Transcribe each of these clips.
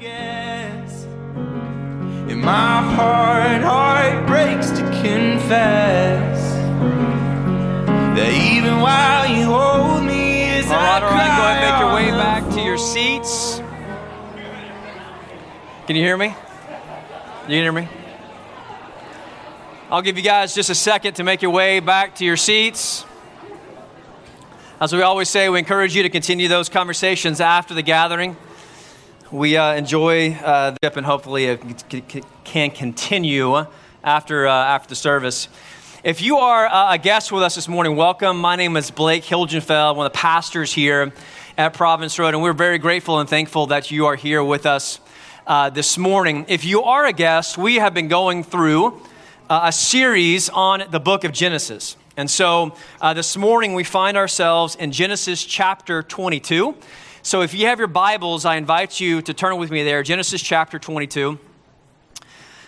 guess. And my heart, heart breaks to confess that even while you hold me as All right, I all right, go ahead and make your way back to your seats. Can you hear me? You can hear me? I'll give you guys just a second to make your way back to your seats. As we always say, we encourage you to continue those conversations after the gathering. We uh, enjoy uh, the trip and hopefully can continue after, uh, after the service. If you are uh, a guest with us this morning, welcome. My name is Blake Hilgenfeld, one of the pastors here at Province Road, and we're very grateful and thankful that you are here with us uh, this morning. If you are a guest, we have been going through uh, a series on the book of Genesis. And so uh, this morning we find ourselves in Genesis chapter 22. So if you have your Bibles, I invite you to turn with me there, Genesis chapter 22.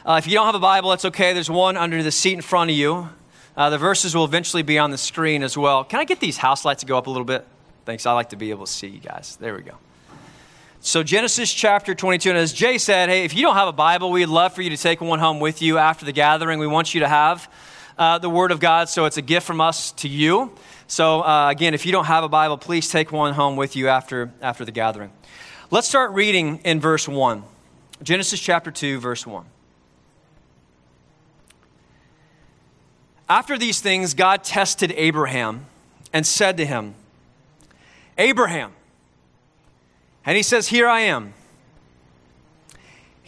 Uh, if you don't have a Bible, that's okay. There's one under the seat in front of you. Uh, the verses will eventually be on the screen as well. Can I get these house lights to go up a little bit? Thanks. I like to be able to see you guys. There we go. So, Genesis chapter 22. And as Jay said, hey, if you don't have a Bible, we'd love for you to take one home with you after the gathering. We want you to have uh, the Word of God, so it's a gift from us to you. So, uh, again, if you don't have a Bible, please take one home with you after, after the gathering. Let's start reading in verse 1. Genesis chapter 2, verse 1. After these things, God tested Abraham and said to him, Abraham. And he says, Here I am.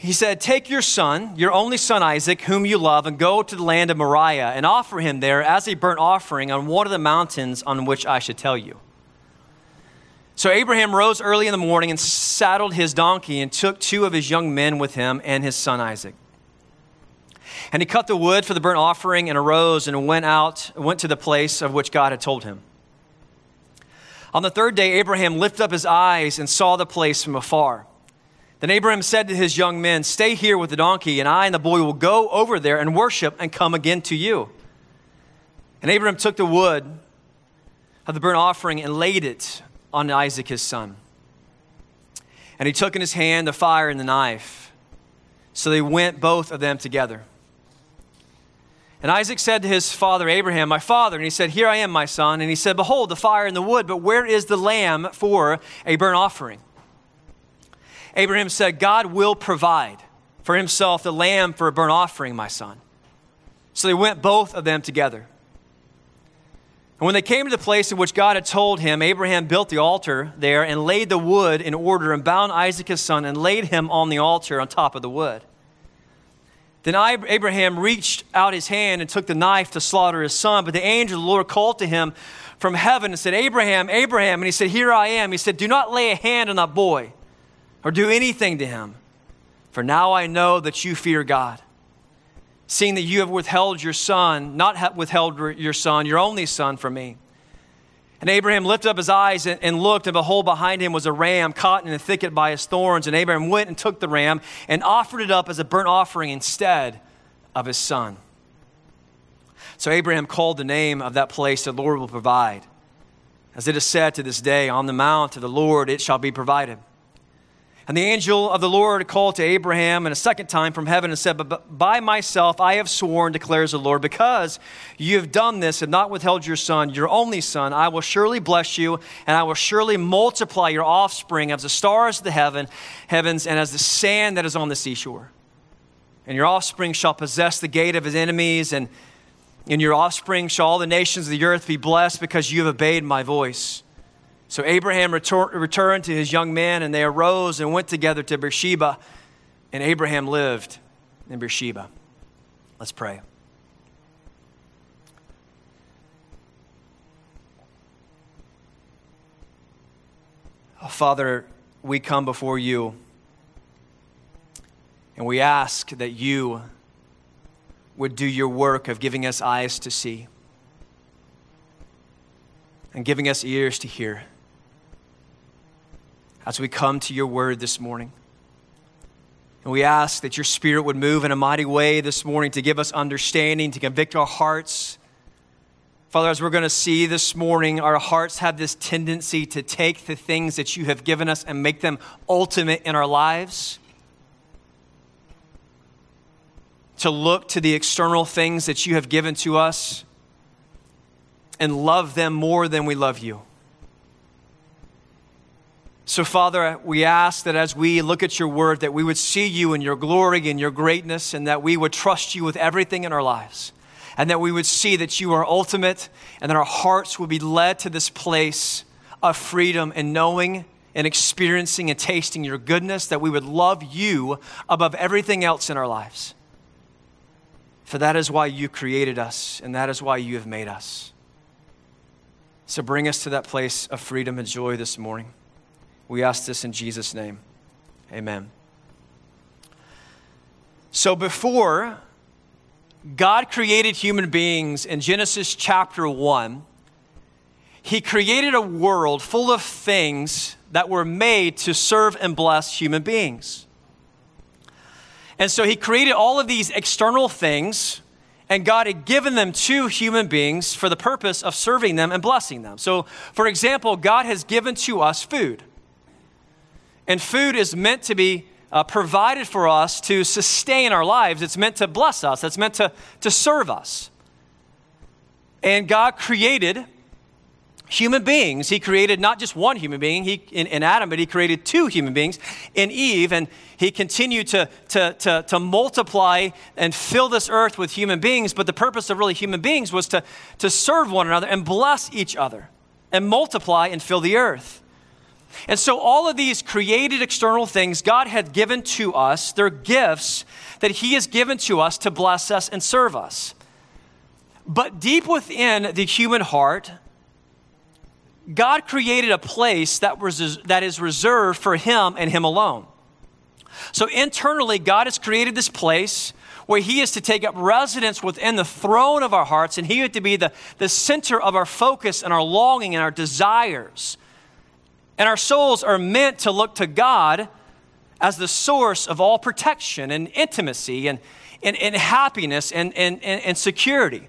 He said, Take your son, your only son Isaac, whom you love, and go to the land of Moriah and offer him there as a burnt offering on one of the mountains on which I should tell you. So Abraham rose early in the morning and saddled his donkey and took two of his young men with him and his son Isaac. And he cut the wood for the burnt offering and arose and went out, went to the place of which God had told him. On the third day, Abraham lifted up his eyes and saw the place from afar. Then Abraham said to his young men, Stay here with the donkey, and I and the boy will go over there and worship and come again to you. And Abraham took the wood of the burnt offering and laid it on Isaac his son. And he took in his hand the fire and the knife. So they went both of them together. And Isaac said to his father Abraham, My father, and he said, Here I am, my son. And he said, Behold, the fire and the wood, but where is the lamb for a burnt offering? Abraham said, God will provide for himself the lamb for a burnt offering, my son. So they went both of them together. And when they came to the place in which God had told him, Abraham built the altar there and laid the wood in order and bound Isaac his son and laid him on the altar on top of the wood. Then Abraham reached out his hand and took the knife to slaughter his son. But the angel of the Lord called to him from heaven and said, Abraham, Abraham. And he said, Here I am. He said, Do not lay a hand on that boy or do anything to him. For now I know that you fear God, seeing that you have withheld your son, not withheld your son, your only son, from me. And Abraham lifted up his eyes and, looked, and behold, behind him was a ram caught in a thicket by his thorns. And Abraham went and took the ram and offered it up as a burnt offering instead of his son. So Abraham called the name of that place, The Lord will provide. As it is said to this day, On the mount of the Lord it shall be provided. And the angel of the Lord called to Abraham and a second time from heaven and said, But by myself I have sworn, declares the Lord, because you have done this and not withheld your son, your only son, I will surely bless you, and I will surely multiply your offspring as the stars of the heaven, heavens and as the sand that is on the seashore. And your offspring shall possess the gate of his enemies, and in your offspring shall all the nations of the earth be blessed because you have obeyed my voice. So Abraham retor- returned to his young men, and they arose and went together to Beersheba, and Abraham lived in Beersheba. Let's pray. Oh, Father, we come before you, and we ask that you would do your work of giving us eyes to see and giving us ears to hear as we come to your word this morning. And we ask that your spirit would move in a mighty way this morning to give us understanding, to convict our hearts. Father, as we're going to see this morning, our hearts have this tendency to take the things that you have given us and make them ultimate in our lives. To look to the external things that you have given to us and love them more than we love you. So, Father, we ask that as we look at your word, that we would see you in your glory and your greatness, and that we would trust you with everything in our lives. And that we would see that you are ultimate, and that our hearts would be led to this place of freedom and knowing and experiencing and tasting your goodness, that we would love you above everything else in our lives. For that is why you created us, and that is why you have made us. So bring us to that place of freedom and joy this morning. We ask this in Jesus' name. Amen. So before God created human beings in Genesis chapter 1, he created a world full of things that were made to serve and bless human beings. And so he created all of these external things, and God had given them to human beings for the purpose of serving them and blessing them. So, for example, God has given to us food. And food is meant to be uh, provided for us to sustain our lives. It's meant to bless us, it's meant to, to serve us. And God created human beings. He created not just one human being he, in, in, Adam, but he created two human beings in Eve. And he continued to, to, to, to, multiply and fill this earth with human beings. But the purpose of really human beings was to, to serve one another and bless each other and multiply and fill the earth. And so, all of these created external things God had given to us, they're gifts that He has given to us to bless us and serve us. But deep within the human heart, God created a place that, was, that is reserved for Him and Him alone. So, internally, God has created this place where He is to take up residence within the throne of our hearts, and He is to be the, the center of our focus and our longing and our desires. And our souls are meant to look to God as the source of all protection and intimacy and, and, and happiness and, and, and security.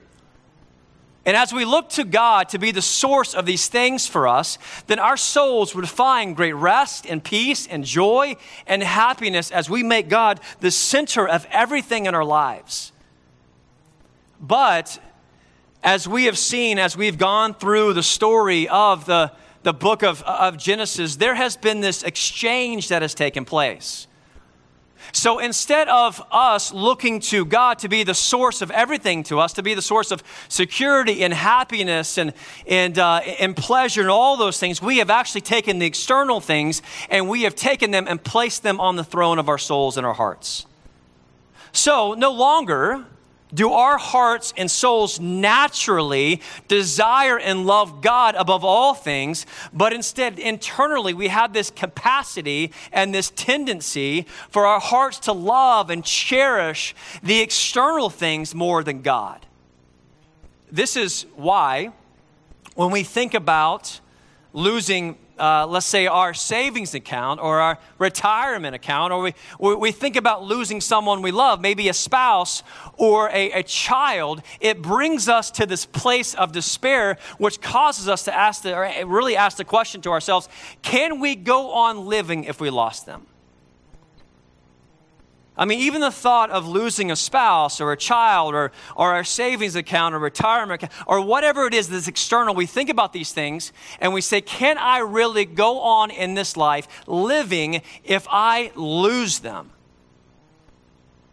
And as we look to God to be the source of these things for us, then our souls would find great rest and peace and joy and happiness as we make God the center of everything in our lives. But as we have seen, as we've gone through the story of the the book of, of Genesis, there has been this exchange that has taken place. So instead of us looking to God to be the source of everything to us, to be the source of security and happiness and, and, uh, and pleasure and all those things, we have actually taken the external things and we have taken them and placed them on the throne of our souls and our hearts. So no longer do our hearts and souls naturally desire and love God above all things, but instead internally we have this capacity and this tendency for our hearts to love and cherish the external things more than God? This is why when we think about losing uh, let's say, our savings account or our retirement account, or we, we think about losing someone we love, maybe a spouse or a, a child, it brings us to this place of despair, which causes us to ask the, really ask the question to ourselves can we go on living if we lost them? I mean, even the thought of losing a spouse or a child or, or our savings account or retirement account or whatever it is that's external, we think about these things and we say, can I really go on in this life living if I lose them?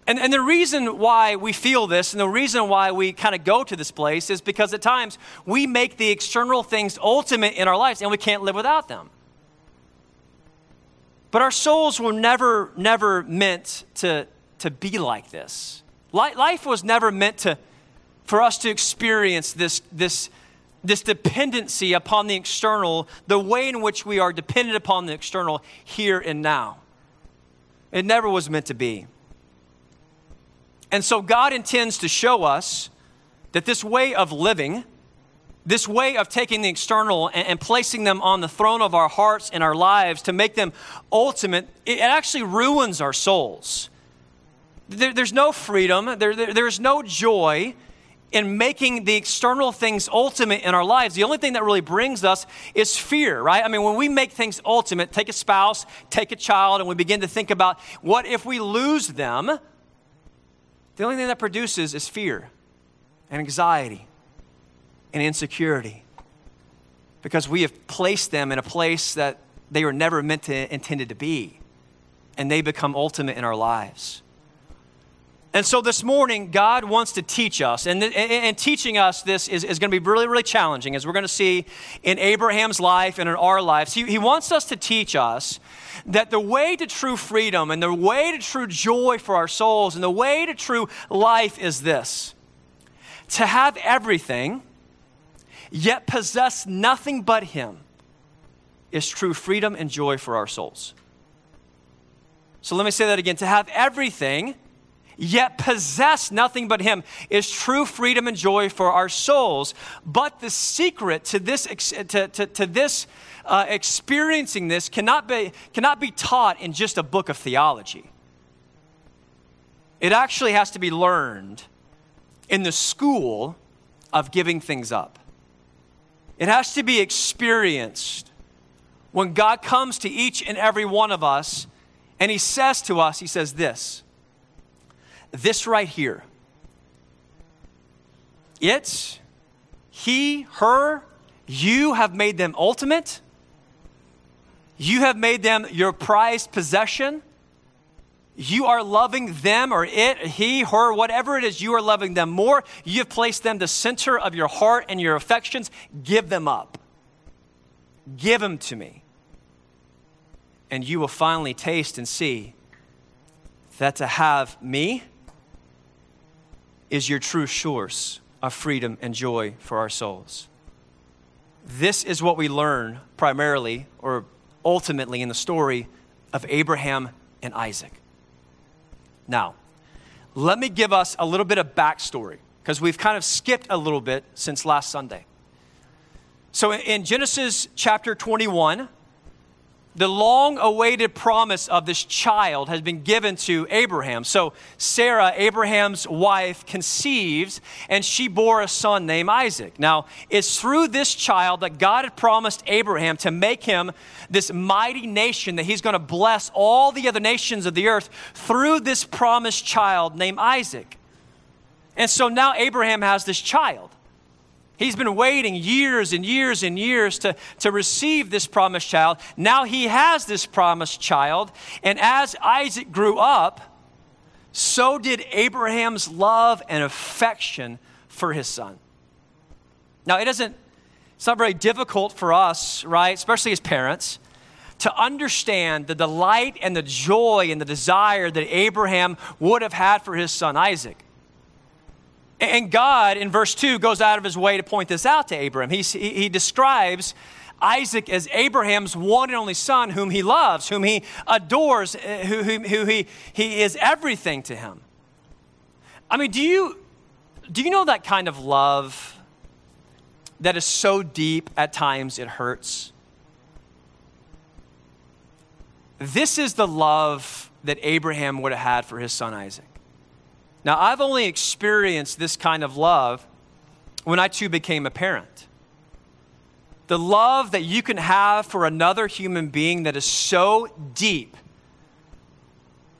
And, and the reason why we feel this and the reason why we kind of go to this place is because at times we make the external things ultimate in our lives and we can't live without them. But our souls were never, never meant to, to be like this. Life was never meant to, for us to experience this, this, this dependency upon the external, the way in which we are dependent upon the external here and now. It never was meant to be. And so God intends to show us that this way of living, this way of taking the external and, and, placing them on the throne of our hearts and our lives to make them ultimate, it actually ruins our souls. There, there's no freedom, there, there, there's no joy in making the external things ultimate in our lives. The only thing that really brings us is fear, right? I mean, when we make things ultimate, take a spouse, take a child, and we begin to think about what if we lose them? the only thing that produces is fear and anxiety and insecurity. Because we have placed them in a place that they were never meant to intended to be. And they become ultimate in our lives. And so this morning, God wants to teach us, and, and teaching us this is, is going to be really, really challenging, as we're going to see in Abraham's life and in our lives. He, he wants us to teach us that the way to true freedom and the way to true joy for our souls and the way to true life is this. To have everything, yet possess nothing but Him, is true freedom and joy for our souls. So let me say that again to have everything yet possess nothing but Him, is true freedom and joy for our souls. But the secret to this, to, to, to this uh, experiencing this cannot be, cannot be taught in just a book of theology. It actually has to be learned in the school of giving things up. It has to be experienced when God comes to each and every one of us and He says to us, He says this this right here. It's he, her, you have made them ultimate. You have made them your prized possession. You are loving them or it, he, her, whatever it is, you are loving them more. You have placed them the center of your heart and your affections. Give them up. Give them to me. And you will finally taste and see that to have me is your true source of freedom and joy for our souls. This is what we learn primarily or ultimately in the story of Abraham and Isaac. Now, let me give us a little bit of backstory because we've kind of skipped a little bit since last Sunday. So in Genesis chapter 21, the long awaited promise of this child has been given to Abraham. So, Sarah, Abraham's wife, conceives and she bore a son named Isaac. Now, it's through this child that God had promised Abraham to make him this mighty nation that he's going to bless all the other nations of the earth through this promised child named Isaac. And so now Abraham has this child. He's been waiting years and years and years to, to receive this promised child. Now he has this promised child. And as Isaac grew up, so did Abraham's love and affection for his son. Now, it doesn't, it's not very difficult for us, right, especially as parents, to understand the delight and the joy and the desire that Abraham would have had for his son Isaac. And God, in verse 2, goes out of his way to point this out to Abraham. He, he describes Isaac as Abraham's one and only son, whom he loves, whom he adores, uh, who, who, who he, he is everything to him. I mean, do you, do you know that kind of love that is so deep at times it hurts? This is the love that Abraham would have had for his son Isaac. Now, I've only experienced this kind of love when I too became a parent. The love that you can have for another human being that is so deep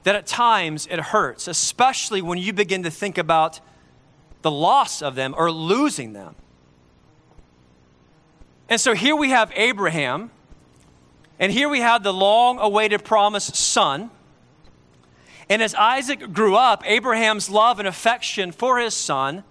that at times it hurts, especially when you begin to think about the loss of them or losing them. And so here we have Abraham, and here we have the long awaited promised son and as Isaac grew up, Abraham's love and affection for his son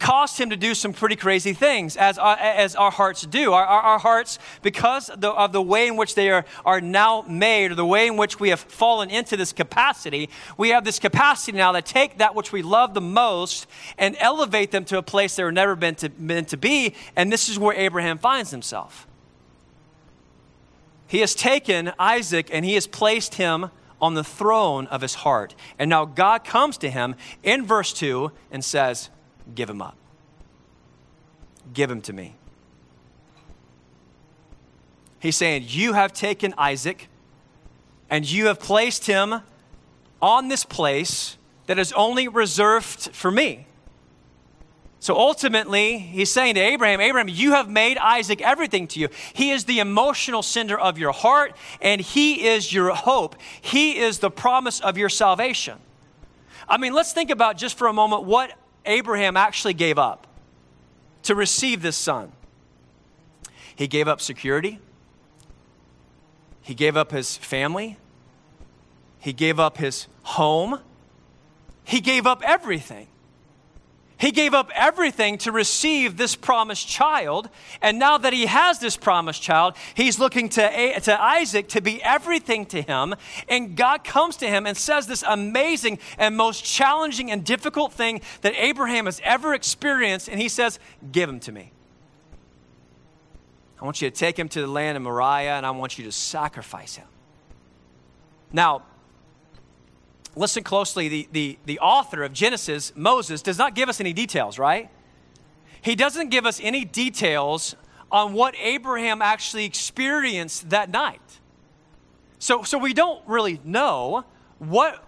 caused him to do some pretty crazy things, as our, as our hearts do. Our, our, our hearts, because of the, of the, way in which they are, are now made, or the way in which we have fallen into this capacity, we have this capacity now to take that which we love the most and elevate them to a place they were never meant to, meant to be. And this is where Abraham finds himself. He has taken Isaac and he has placed him on the throne of his heart. And now God comes to him in verse 2 and says, Give him up. Give him to me. He's saying, You have taken Isaac and you have placed him on this place that is only reserved for me. So ultimately, he's saying to Abraham, Abraham, you have made Isaac everything to you. He is the emotional center of your heart, and he is your hope. He is the promise of your salvation. I mean, let's think about just for a moment what Abraham actually gave up to receive this son. He gave up security, he gave up his family, he gave up his home, he gave up everything. He gave up everything to receive this promised child. And now that he has this promised child, he's looking to, to Isaac to be everything to him. And God comes to him and says this amazing and most challenging and difficult thing that Abraham has ever experienced. And he says, Give him to me. I want you to take him to the land of Moriah and I want you to sacrifice him. Now, listen closely, the, the, the author of Genesis, Moses, does not give us any details, right? He doesn't give us any details on what Abraham actually experienced that night. So, so we don't really know what,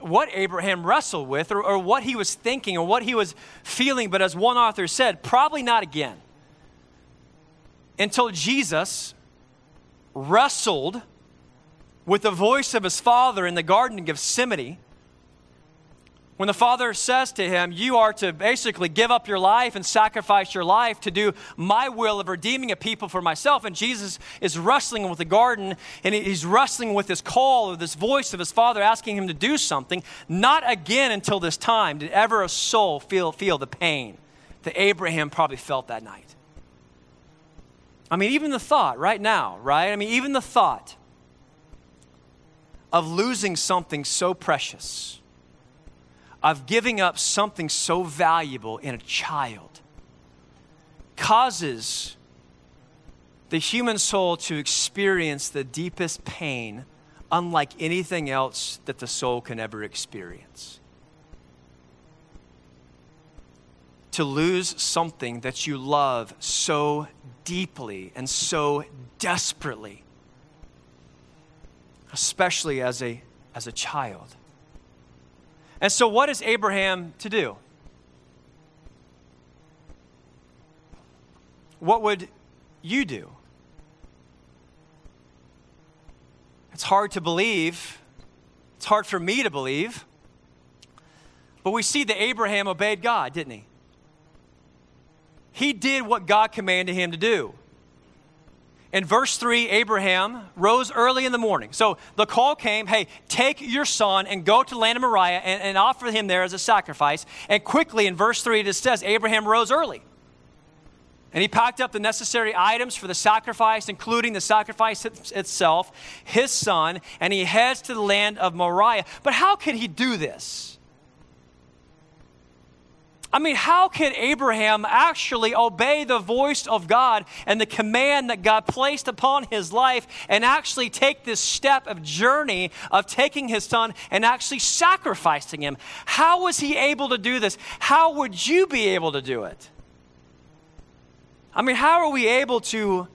what Abraham wrestled with or, or what he was thinking or what he was feeling, but as one author said, probably not again. Until Jesus wrestled with the voice of his father in the Garden of Gethsemane, when the father says to him, You are to basically give up your life and sacrifice your life to do my will of redeeming a people for myself. And Jesus is wrestling with the garden and he's wrestling with this call of this voice of his father asking him to do something. Not again until this time did ever a soul feel, feel the pain that Abraham probably felt that night. I mean, even the thought right now, right? I mean, even the thought of losing something so precious, of giving up something so valuable in a child, causes the human soul to experience the deepest pain unlike anything else that the soul can ever experience. To lose something that you love so deeply and so desperately especially as a, as a child. And so, what is Abraham to do? What would you do? It's hard to believe. It's hard for me to believe. But we see that Abraham obeyed God, didn't he? He did what God commanded him to do. In verse 3, Abraham rose early in the morning. So the call came hey, take your son and go to land of Moriah and, and offer him there as a sacrifice. And quickly, in verse 3, it says Abraham rose early. And he packed up the necessary items for the sacrifice, including the sacrifice itself, his son, and he heads to the land of Moriah. But how could he do this? I mean, how can Abraham actually obey the voice of God and the command that God placed upon his life and actually take this step of journey of taking his son and actually sacrificing him? How was he able to do this? How would you be able to do it? I mean, how are we able to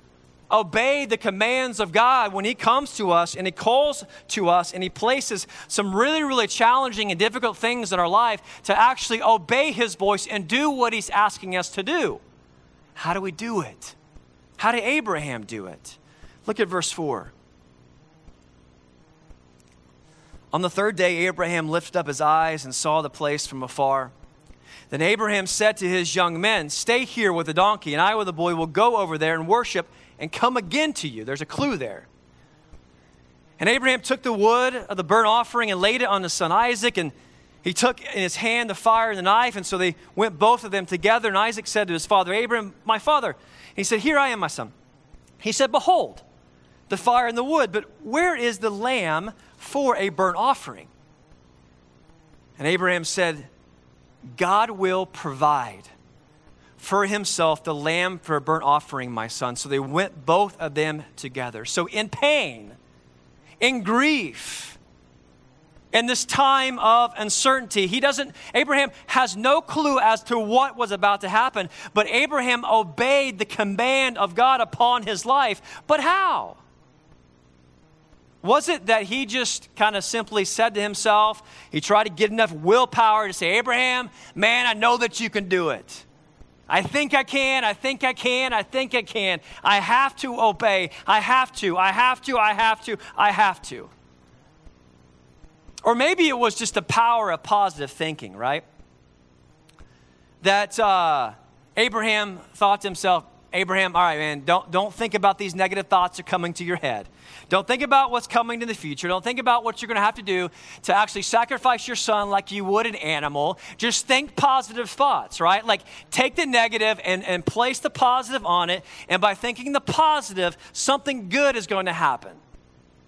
obey the commands of God when He comes to us and He calls to us and He places some really, really challenging and difficult things in our life to actually obey His voice and do what He's asking us to do. How do we do it? How did Abraham do it? Look at verse 4. On the third day, Abraham lifted up his eyes and saw the place from afar. Then Abraham said to his young men, Stay here with the donkey, and I with the boy will go over there and worship and come again to you. There's a clue there. And Abraham took the wood of the burnt offering and laid it on his son Isaac, and he took in his hand the fire and the knife, and so they went both of them together. And Isaac said to his father, Abraham, my father, he said, Here I am, my son. He said, Behold, the fire and the wood, but where is the lamb for a burnt offering? And Abraham said, God will provide for himself the lamb for a burnt offering, my son. So they went both of them together. So in pain, in grief, in this time of uncertainty, he doesn't, Abraham has no clue as to what was about to happen, but Abraham obeyed the command of God upon his life. But how? Was it that he just kind of simply said to himself, he tried to get enough willpower to say, Abraham, man, I know that you can do it. I think I can, I think I can, I think I can. I have to obey. I have to, I have to, I have to, I have to. Or maybe it was just the power of positive thinking, right? That uh, Abraham thought to himself, Abraham, all right, man, don't, don't think about these negative thoughts that are coming to your head. Don't think about what's coming in the future. Don't think about what you're going to have to do to actually sacrifice your son like you would an animal. Just think positive thoughts, right? Like take the negative and, and place the positive on it. And by thinking the positive, something good is going to happen.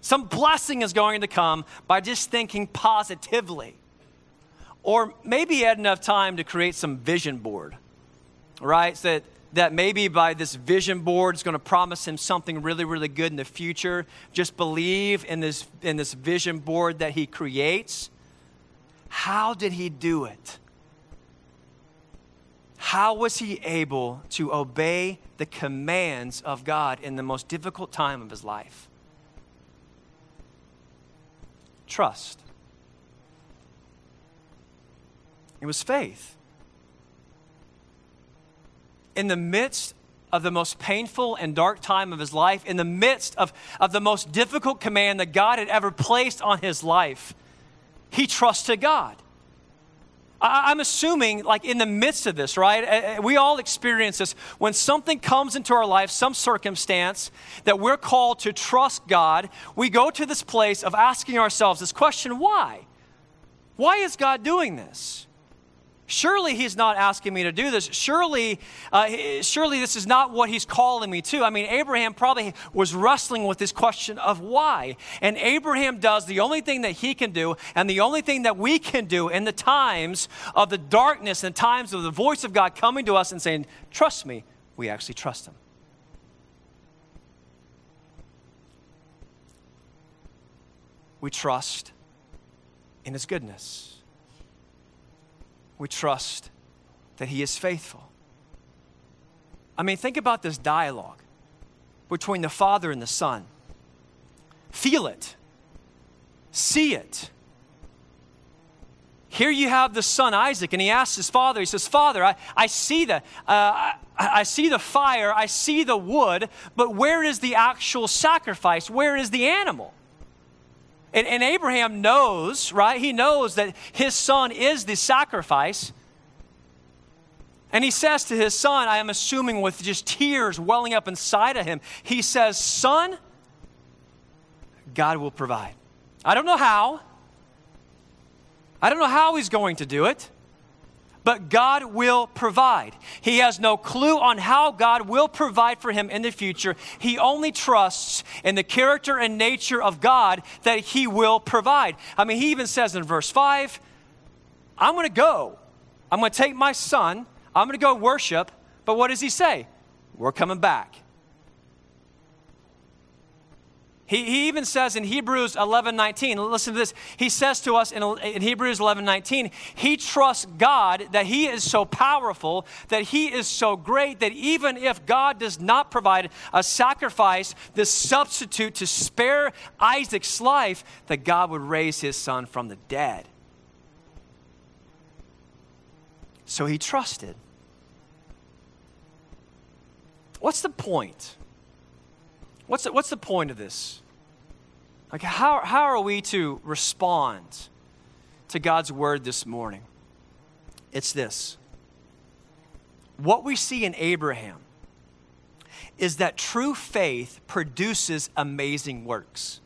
Some blessing is going to come by just thinking positively. Or maybe you had enough time to create some vision board, right? So that that maybe by this vision board is going to promise him something really, really good in the future. Just believe in this, in this vision board that he creates. How did he do it? How was he able to obey the commands of God in the most difficult time of his life? Trust. It was faith in the midst of the most painful and dark time of his life, in the midst of, of the most difficult command that God had ever placed on his life, he trusted God. I, I'm assuming, like in the midst of this, right? We all experience this. When something comes into our life, some circumstance that we're called to trust God, we go to this place of asking ourselves this question why? Why is God doing this? Surely he's not asking me to do this. Surely, uh, surely this is not what he's calling me to. I mean, Abraham probably was wrestling with this question of why. And Abraham does the only thing that he can do, and the only thing that we can do in the times of the darkness and times of the voice of God coming to us and saying, Trust me, we actually trust him. We trust in his goodness we trust that He is faithful. I mean, think about this dialogue between the Father and the Son. Feel it, see it. Here you have the son Isaac, and he asks his father, he says, Father, I, I see the uh, I, I see the fire, I see the wood, but where is the actual sacrifice? Where is the animal? And, and Abraham knows, right? He knows that his son is the sacrifice. And he says to his son, I am assuming with just tears welling up inside of him, he says, Son, God will provide. I don't know how. I don't know how he's going to do it but God will provide. He has no clue on how God will provide for him in the future. He only trusts in the character and nature of God that he will provide. I mean, he even says in verse 5, I'm going to go. I'm going to take my son. I'm going to go worship. But what does he say? We're coming back. He, he even says in Hebrews 11 19, listen to this. He says to us in, in Hebrews 11 19, he trusts God that he is so powerful, that he is so great, that even if God does not provide a sacrifice, the substitute to spare Isaac's life, that God would raise his son from the dead. So he trusted. What's the point? What's the, what's the point of this? Like, how, how are we to respond to God's word this morning? It's this. What we see in Abraham is that true faith produces amazing works.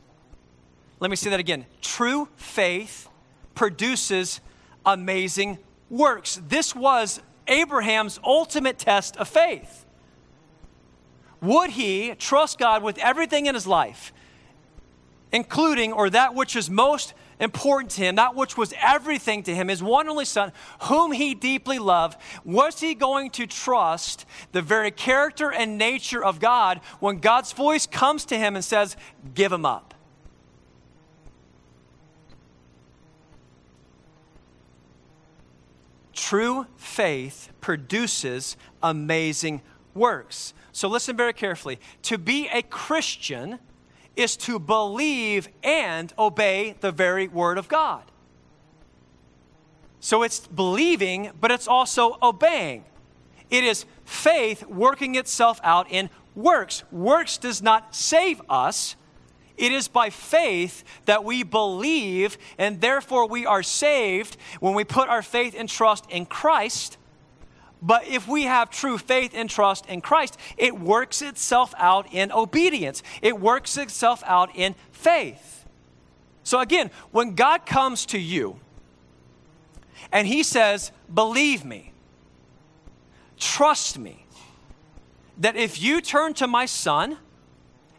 Let me say that again. True faith produces amazing works. This was Abraham's ultimate test of faith. Would he trust God with everything in his life, including or that which is most important to him, that which was everything to him, his one only son, whom he deeply loved, was he going to trust the very character and nature of God when God's voice comes to him and says, Give him up? True faith produces amazing works. So listen very carefully. To be a Christian is to believe and obey the very word of God. So it's believing, but it's also obeying. It is faith working itself out in works. Works does not save us, It is by faith that we believe, and therefore we are saved when we put our faith and trust in Christ. But if we have true faith and trust in Christ, it works itself out in obedience, it works itself out in faith. So again, when God comes to you and He says, Believe me, trust me, that if you turn to my Son,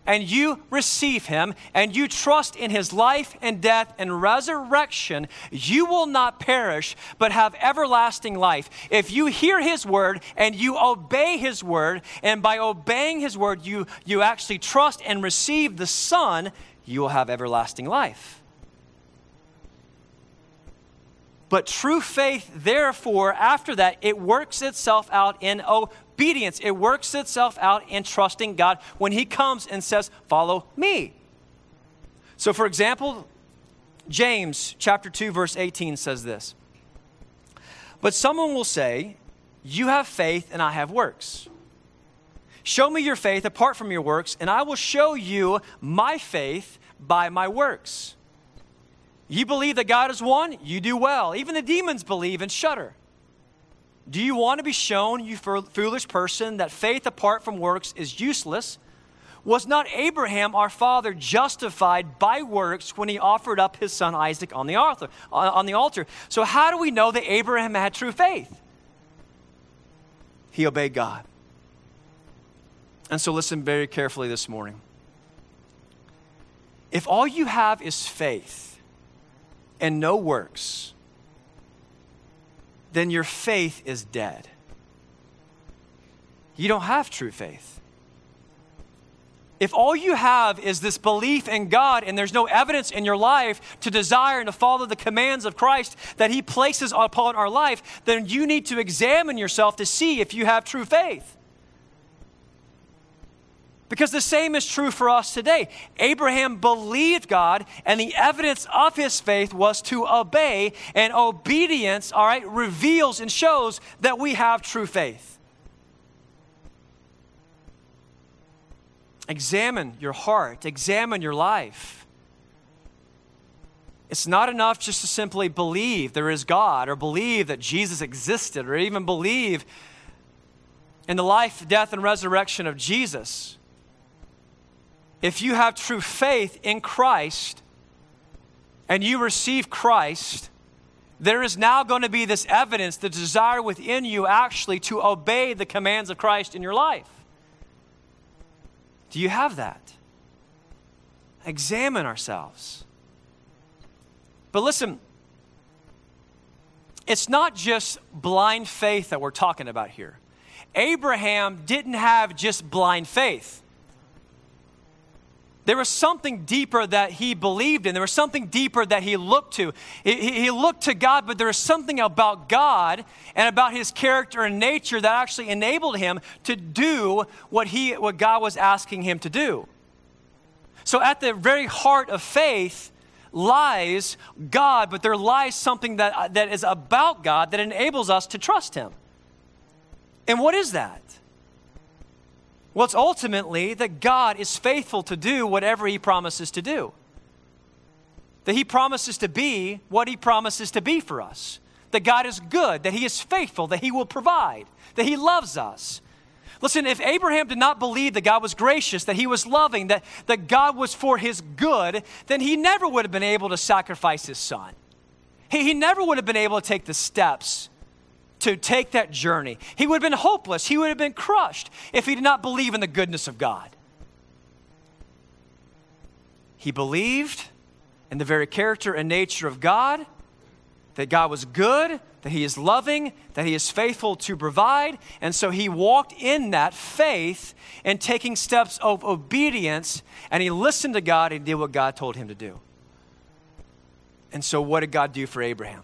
and you receive him and you trust in his life and death and resurrection, you will not perish but have everlasting life. If you hear his word and you obey his word, and by obeying his word, you, you actually trust and receive the Son, you will have everlasting life. But true faith, therefore, after that, it works itself out in obedience obedience, it works itself out in trusting God when He comes and says, Follow me. So, for example, James chapter 2, verse 18 says this But someone will say, You have faith and I have works. Show me your faith apart from your works, and I will show you my faith by my works. You believe that God is one? You do well. Even the demons believe and shudder. Do you want to be shown, you foolish person, that faith apart from works is useless? Was not Abraham, our father, justified by works when he offered up his son Isaac on the altar? On the altar? So, how do we know that Abraham had true faith? He obeyed God. And so, listen very carefully this morning. If all you have is faith and no works, then your faith is dead. You don't have true faith. If all you have is this belief in God and there's no evidence in your life to desire and to follow the commands of Christ that He places upon our life, then you need to examine yourself to see if you have true faith. Because the same is true for us today. Abraham believed God, and the evidence of his faith was to obey, and obedience, all right, reveals and shows that we have true faith. Examine your heart, examine your life. It's not enough just to simply believe there is God or believe that Jesus existed or even believe in the life, death, and resurrection of Jesus if you have true faith in Christ and you receive Christ, there is now going to be this evidence, the desire within you actually to obey the commands of Christ in your life. Do you have that? Examine ourselves. But listen, it's not just blind faith that we're talking about here. Abraham didn't have just blind faith. There was something deeper that he believed in. There was something deeper that he looked to. He, he, looked to God, but there was something about God and about his character and nature that actually enabled him to do what, he, what God was asking him to do. So, at the very heart of faith lies God, but there lies something that, that is about God that enables us to trust him. And what is that? Well, it's ultimately that God is faithful to do whatever He promises to do. That He promises to be what He promises to be for us. That God is good, that He is faithful, that He will provide, that He loves us. Listen, if Abraham did not believe that God was gracious, that He was loving, that, that God was for His good, then he never would have been able to sacrifice his son. He, he never would have been able to take the steps to take that journey. He would have been hopeless. He would have been crushed if he did not believe in the goodness of God. He believed in the very character and nature of God, that God was good, that He is loving, that He is faithful to provide. And so he walked in that faith and taking steps of obedience, and he listened to God and did what God told him to do. And so, what did God do for Abraham?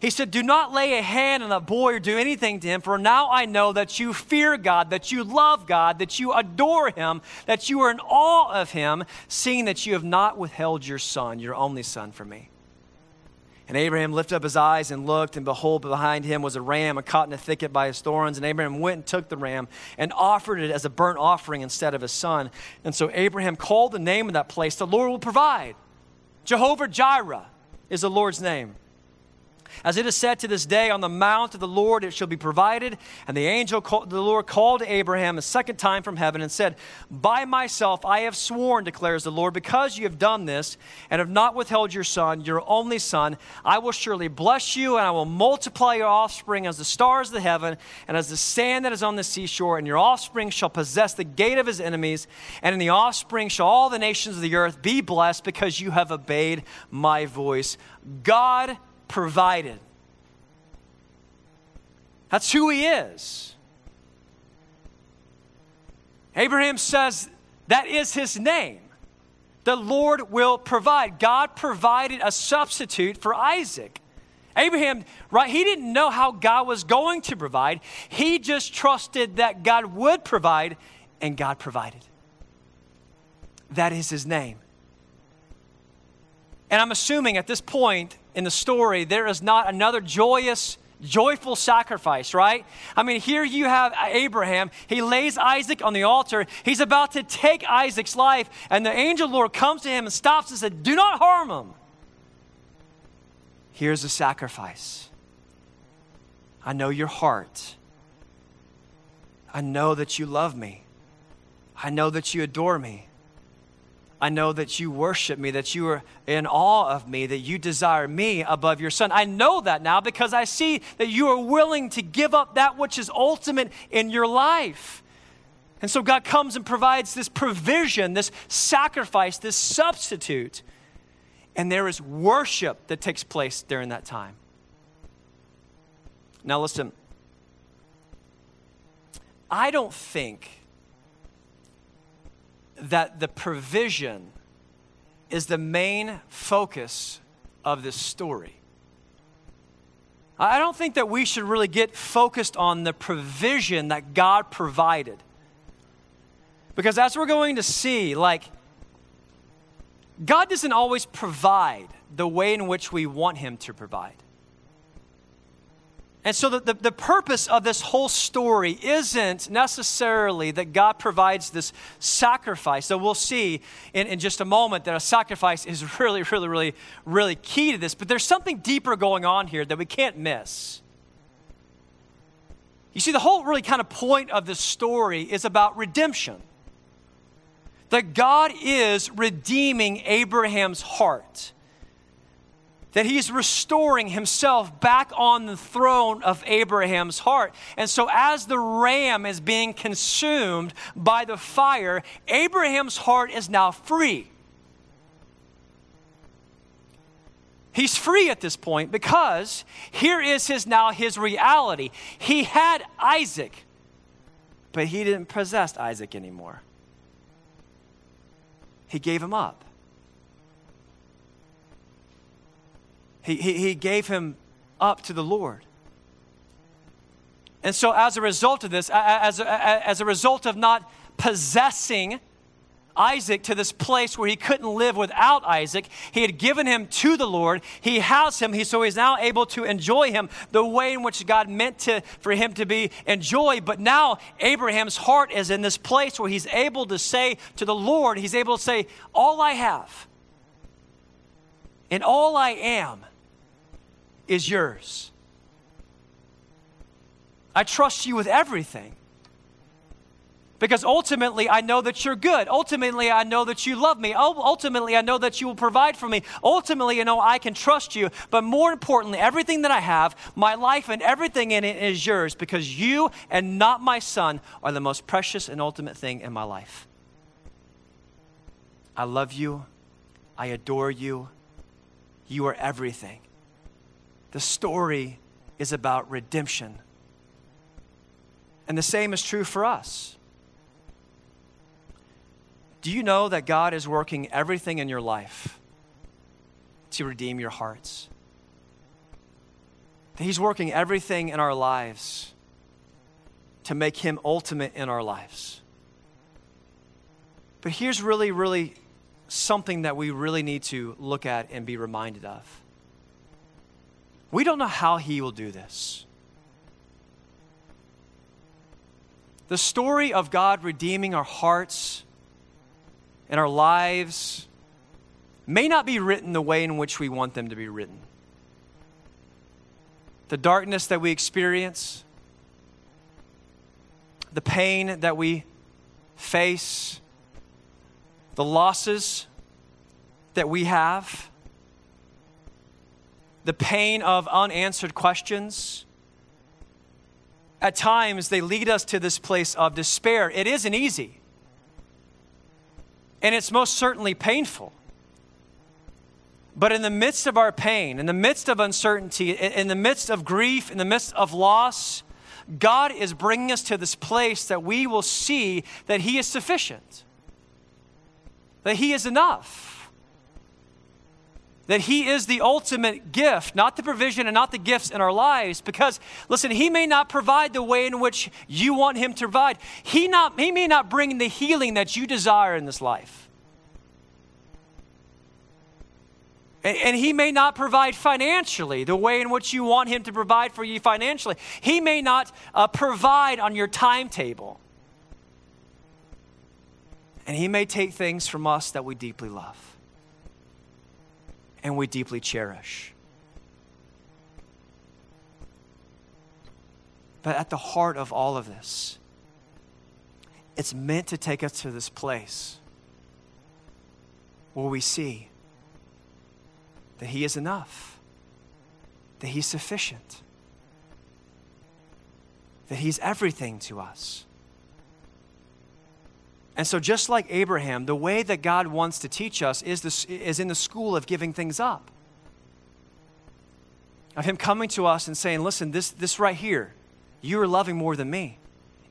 He said, Do not lay a hand on that boy or do anything to him, for now I know that you fear God, that you love God, that you adore him, that you are in awe of him, seeing that you have not withheld your son, your only son, from me. And Abraham lifted up his eyes and looked, and behold, behind him was a ram caught in a thicket by his thorns. And Abraham went and took the ram and offered it as a burnt offering instead of his son. And so Abraham called the name of that place, The Lord will provide. Jehovah Jireh is the Lord's name. As it is said to this day, on the mount of the Lord it shall be provided. And the angel, called, the Lord, called Abraham a second time from heaven and said, By myself I have sworn, declares the Lord, because you have done this and have not withheld your son, your only son, I will surely bless you and I will multiply your offspring as the stars of the heaven and as the sand that is on the seashore. And your offspring shall possess the gate of his enemies. And in the offspring shall all the nations of the earth be blessed because you have obeyed my voice. God provided. That's who he is. Abraham says that is his name. The Lord will provide. God provided a substitute for Isaac. Abraham, right, he didn't know how God was going to provide. He just trusted that God would provide, and God provided. That is his name. And I'm assuming at this point in the story, there is not another joyous, joyful sacrifice, right? I mean, here you have Abraham. He lays Isaac on the altar. He's about to take Isaac's life, and the angel Lord comes to him and stops and said, Do not harm him. Here's the sacrifice. I know your heart. I know that you love me. I know that you adore me. I know that you worship me, that you are in awe of me, that you desire me above your son. I know that now because I see that you are willing to give up that which is ultimate in your life. And so God comes and provides this provision, this sacrifice, this substitute. And there is worship that takes place during that time. Now, listen, I don't think that the provision is the main focus of this story. I don't think that we should really get focused on the provision that God provided. Because as we're going to see, like, God doesn't always provide the way in which we want Him to provide. And so, the, the, the, purpose of this whole story isn't necessarily that God provides this sacrifice. So, we'll see in, in just a moment that a sacrifice is really, really, really, really key to this. But there's something deeper going on here that we can't miss. You see, the whole really kind of point of this story is about redemption. That God is redeeming Abraham's heart that he's restoring himself back on the throne of Abraham's heart. And so, as the ram is being consumed by the fire, Abraham's heart is now free. He's free at this point because here is his now his reality. He had Isaac, but he didn't possess Isaac anymore. He gave him up. He, he, he gave him up to the Lord. And so, as a result of this, as a, as a result of not possessing Isaac to this place where he couldn't live without Isaac, he had given him to the Lord. He has him, he, so he's now able to enjoy him the way in which God meant to, for him to be enjoyed. But now Abraham's heart is in this place where he's able to say to the Lord, he's able to say, All I have and all I am is yours. I trust you with everything. Because ultimately, I know that you're good. Ultimately, I know that you love me. Ultimately, I know that you will provide for me. Ultimately, you know I can trust you. But more importantly, everything that I have, my life and everything in it is yours because you and not my son are the most precious and ultimate thing in my life. I love you. I adore you. You are everything. The story is about redemption. And the same is true for us. Do you know that God is working everything in your life to redeem your hearts? that He's working everything in our lives to make Him ultimate in our lives. But here's really, really something that we really need to look at and be reminded of. We don't know how He will do this. The story of God redeeming our hearts and our lives may not be written the way in which we want them to be written. The darkness that we experience, the pain that we face, the losses that we have, the pain of unanswered questions. At times, they lead us to this place of despair. It isn't easy, and it's most certainly painful. But in the midst of our pain, in the midst of uncertainty, in the midst of grief, in the midst of loss, God is bringing us to this place that we will see that He is sufficient, that He is enough, that He is the ultimate gift, not the provision and not the gifts in our lives. Because, listen, He may not provide the way in which you want Him to provide, He, not, he may not bring the healing that you desire in this life. And he may not provide financially the way in which you want him to provide for you financially. He may not uh, provide on your timetable. And he may take things from us that we deeply love and we deeply cherish. But at the heart of all of this, it's meant to take us to this place where we see that He is enough, that He's sufficient, that He's everything to us. And so, just like Abraham, the way that God wants to teach us is, this, is in the school of giving things up. Of Him coming to us and saying, Listen, this, this right here, you are loving more than me.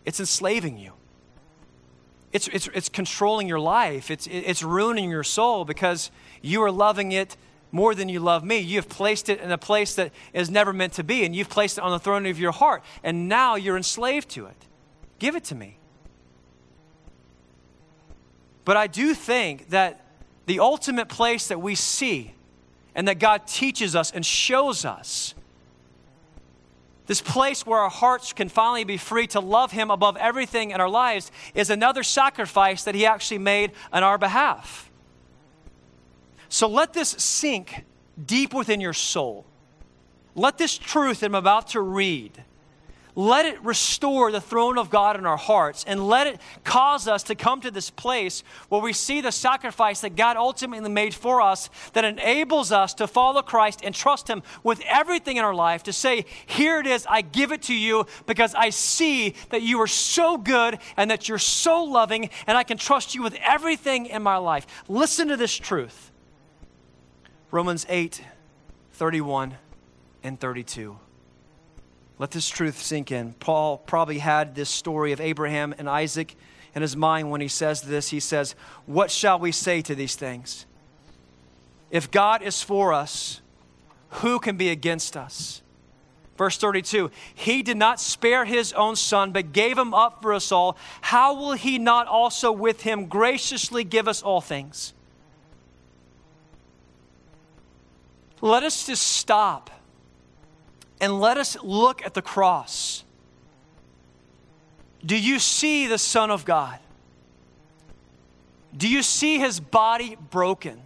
It's enslaving you. It's, it's, it's controlling your life. It's, it's ruining your soul because you are loving it more than you love me. You've placed it in a place that is never meant to be, and you've placed it on the throne of your heart, and now you're enslaved to it. Give it to me. But I do think that the ultimate place that we see and that God teaches us and shows us this place where our hearts can finally be free to love Him above everything in our lives is another sacrifice that He actually made on our behalf. So let this sink deep within your soul. Let this truth that I'm about to read, let it restore the throne of God in our hearts and let it cause us to come to this place where we see the sacrifice that God ultimately made for us that enables us to follow Christ and trust Him with everything in our life to say, Here it is, I give it to you because I see that you are so good and that you're so loving and I can trust you with everything in my life. Listen to this truth. Romans 8, 31 and 32. Let this truth sink in. Paul probably had this story of Abraham and Isaac in his mind when he says this. He says, What shall we say to these things? If God is for us, who can be against us? Verse 32 He did not spare his own son, but gave him up for us all. How will he not also with him graciously give us all things? let us just stop and let us look at the cross. Do you see the Son of God? Do you see his body broken?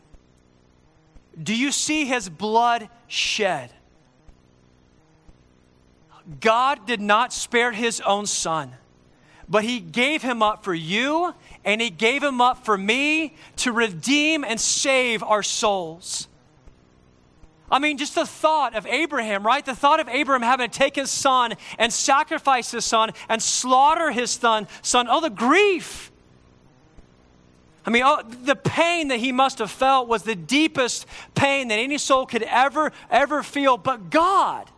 Do you see his blood shed? God did not spare his own son, but he gave him up for you and he gave him up for me to redeem and save our souls. I mean, just the thought of Abraham, right? The thought of Abraham having to take his son and sacrifice his son and slaughter his son, son. Oh, the grief. I mean, oh, the pain that he must have felt was the deepest pain that any soul could ever, ever feel. But God,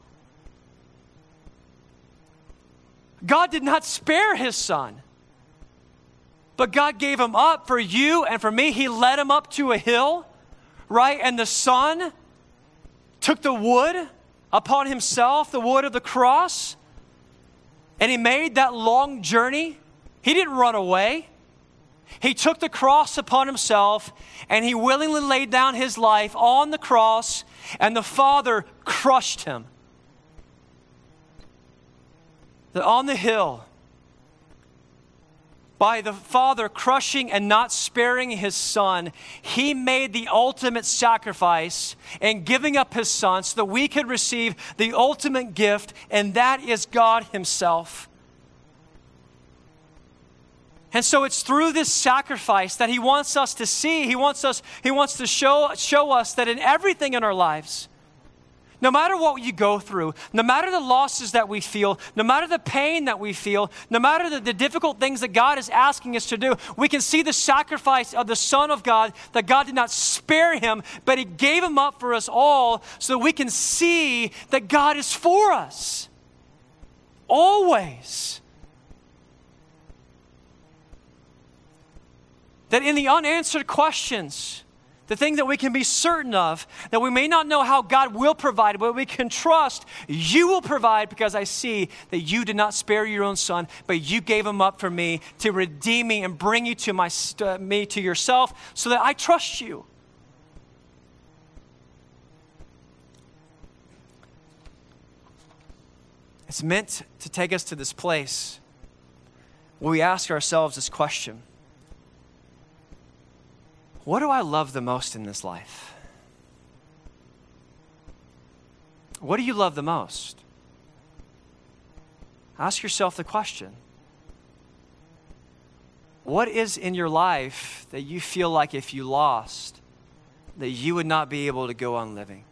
God did not spare his son. But God gave him up for you and for me. He led him up to a hill, right? And the son took the wood upon himself the wood of the cross and he made that long journey. He didn't run away. He took the cross upon himself and he willingly laid down his life on the cross, and the Father crushed him. That on the hill, by the Father crushing and not sparing his Son, he made the ultimate sacrifice and giving up his Son so that we could receive the ultimate gift, and that is God Himself. And so it's through this sacrifice that he wants us to see, he wants us, he wants to show, show us that in everything in our lives, no matter what you go through, no matter the losses that we feel, no matter the pain that we feel, no matter the, the, difficult things that God is asking us to do, we can see the sacrifice of the Son of God, that God did not spare him, but he gave him up for us all so that we can see that God is for us. Always. That in the unanswered questions, the thing that we can be certain of, that we may not know how God will provide, but we can trust you will provide because I see that you did not spare your own son, but you gave him up for me to redeem me and bring you to my, uh, me to yourself so that I trust you. It's meant to take us to this place where we ask ourselves this question what do I love the most in this life? What do you love the most? Ask yourself the question. What is in your life that you feel like if you lost, that you would not be able to go on living?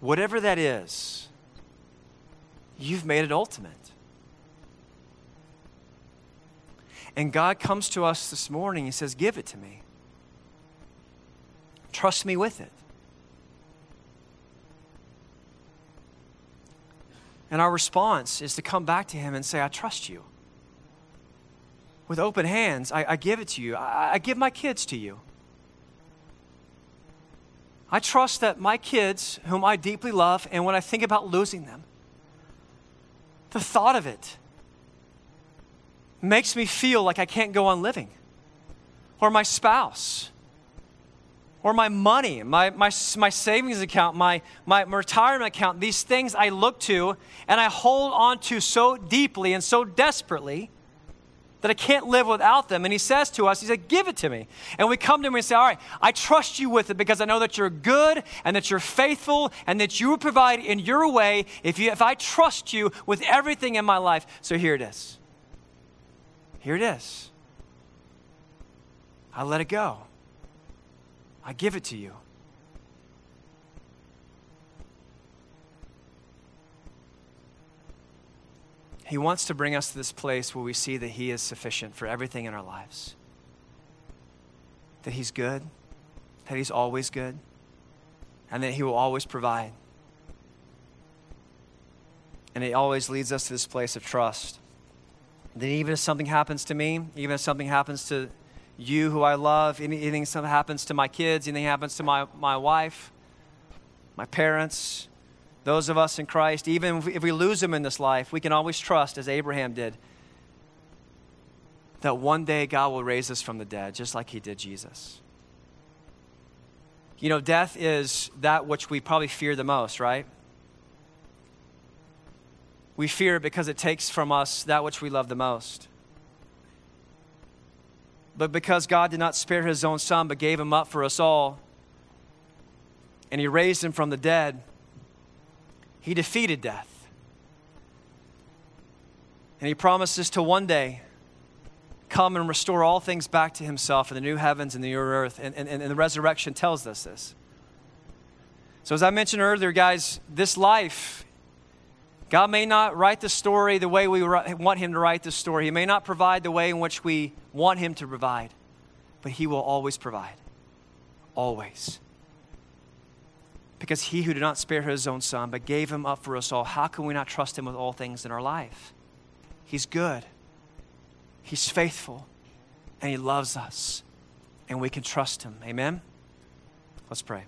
Whatever that is, you've made it ultimate. And God comes to us this morning and says, Give it to me. Trust me with it. And our response is to come back to Him and say, I trust you. With open hands, I, I give it to you. I, I give my kids to you. I trust that my kids, whom I deeply love, and when I think about losing them, the thought of it makes me feel like I can't go on living. Or my spouse. Or my money, my, my, my savings account, my, my retirement account, these things I look to and I hold on to so deeply and so desperately that I can't live without them. And he says to us, He said, Give it to me. And we come to him and say, All right, I trust you with it because I know that you're good and that you're faithful and that you will provide in your way if, you, if I trust you with everything in my life. So here it is. Here it is. I let it go. I give it to you. He wants to bring us to this place where we see that He is sufficient for everything in our lives. That He's good, that He's always good, and that He will always provide. And it always leads us to this place of trust. That even if something happens to me, even if something happens to you who I love, anything something happens to my kids, anything happens to my, my wife, my parents, those of us in Christ, even if we, if we lose them in this life, we can always trust, as Abraham did, that one day God will raise us from the dead, just like he did Jesus. You know, death is that which we probably fear the most, right? We fear because it takes from us that which we love the most. But because God did not spare his own son, but gave him up for us all, and he raised him from the dead, he defeated death. And he promises to one day come and restore all things back to himself in the new heavens and the new earth. And, and, and the resurrection tells us this. So, as I mentioned earlier, guys, this life God may not write the story the way we want Him to write the story. He may not provide the way in which we want Him to provide, but He will always provide. Always. Because He who did not spare His own Son, but gave Him up for us all, how can we not trust Him with all things in our life? He's good, He's faithful, and He loves us, and we can trust Him. Amen? Let's pray.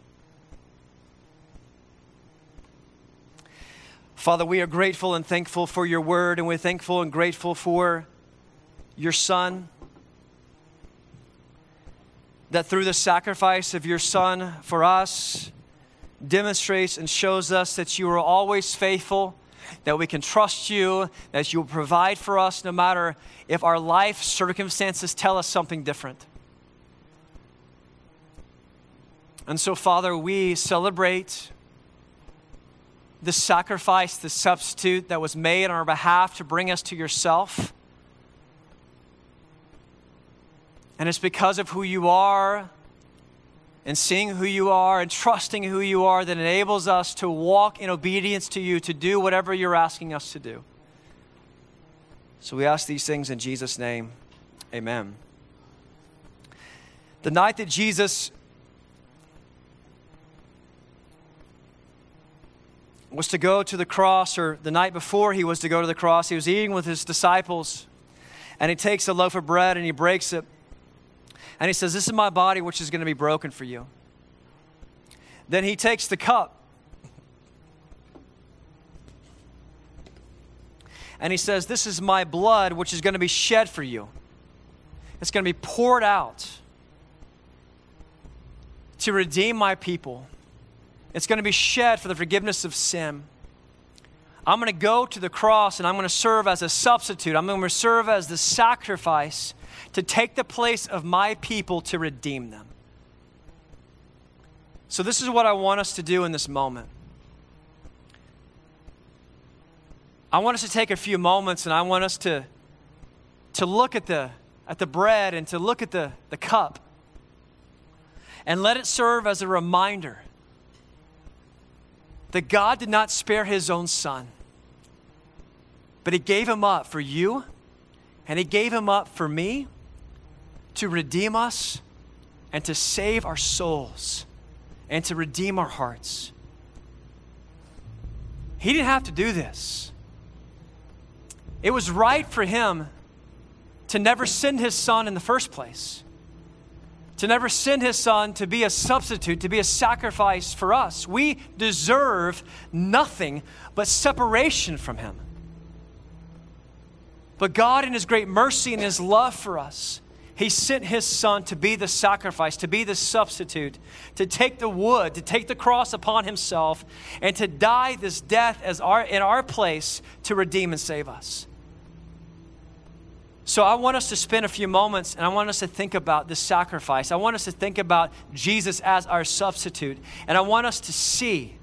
Father, we are grateful and thankful for your word, and we're thankful and grateful for your Son. That through the sacrifice of your Son for us, demonstrates and shows us that you are always faithful, that we can trust you, that you will provide for us no matter if our life circumstances tell us something different. And so, Father, we celebrate the sacrifice, the substitute that was made on our behalf to bring us to yourself. And it's because of who you are and seeing who you are and trusting who you are that enables us to walk in obedience to you, to do whatever you're asking us to do. So we ask these things in Jesus' name. Amen. The night that Jesus was to go to the cross, or the night before he was to go to the cross, he was eating with his disciples, and he takes a loaf of bread and he breaks it. And he says, This is my body, which is going to be broken for you. Then he takes the cup. And he says, This is my blood, which is going to be shed for you. It's going to be poured out to redeem my people. It's going to be shed for the forgiveness of sin. I'm going to go to the cross and I'm going to serve as a substitute. I'm going to serve as the sacrifice to take the place of my people to redeem them. So, this is what I want us to do in this moment. I want us to take a few moments and I want us to, to look at the, at the bread and to look at the, the cup and let it serve as a reminder that God did not spare his own son, but he gave him up for you and he gave him up for me to redeem us and to save our souls and to redeem our hearts. He didn't have to do this. It was right for him to never send his son in the first place to never send his son to be a substitute, to be a sacrifice for us. We deserve nothing but separation from him. But God, in his great mercy and his love for us, he sent his son to be the sacrifice, to be the substitute, to take the wood, to take the cross upon himself, and to die this death as our, in our place to redeem and save us. So I want us to spend a few moments and I want us to think about this sacrifice. I want us to think about Jesus as our substitute. And I want us to see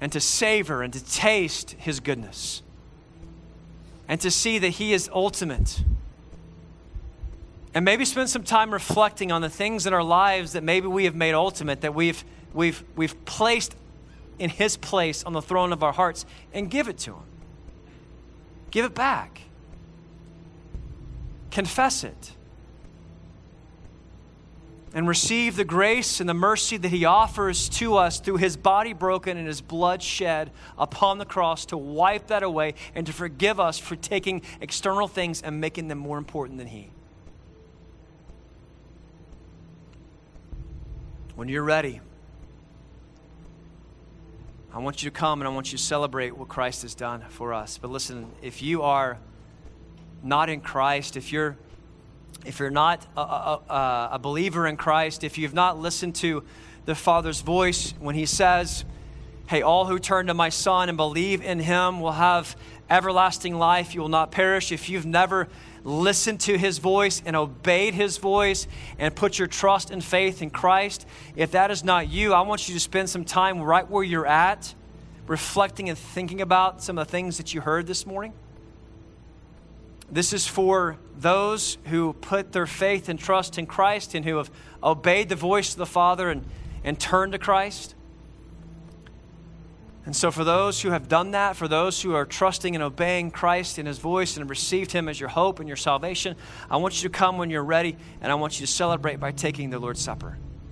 and to savor and to taste his goodness. And to see that he is ultimate. And maybe spend some time reflecting on the things in our lives that maybe we have made ultimate, that we've, we've, we've placed in his place on the throne of our hearts, and give it to him. Give it back. Confess it. And receive the grace and the mercy that He offers to us through His body broken and His blood shed upon the cross to wipe that away and to forgive us for taking external things and making them more important than He. When you're ready, I want you to come and I want you to celebrate what Christ has done for us. But listen, if you are not in Christ, if you're if you're not a, a, a, believer in Christ, if you've not listened to the Father's voice when He says, Hey, all who turn to my Son and believe in Him will have everlasting life. You will not perish. If you've never listened to his voice and obeyed his voice and put your trust and faith in Christ, if that is not you, I want you to spend some time right where you're at, reflecting and thinking about some of the things that you heard this morning. This is for those who put their faith and trust in Christ and who have obeyed the voice of the Father and, and turned to Christ. And so, for those who have done that, for those who are trusting and obeying Christ in His voice and have received Him as your hope and your salvation, I want you to come when you're ready, and I want you to celebrate by taking the Lord's Supper.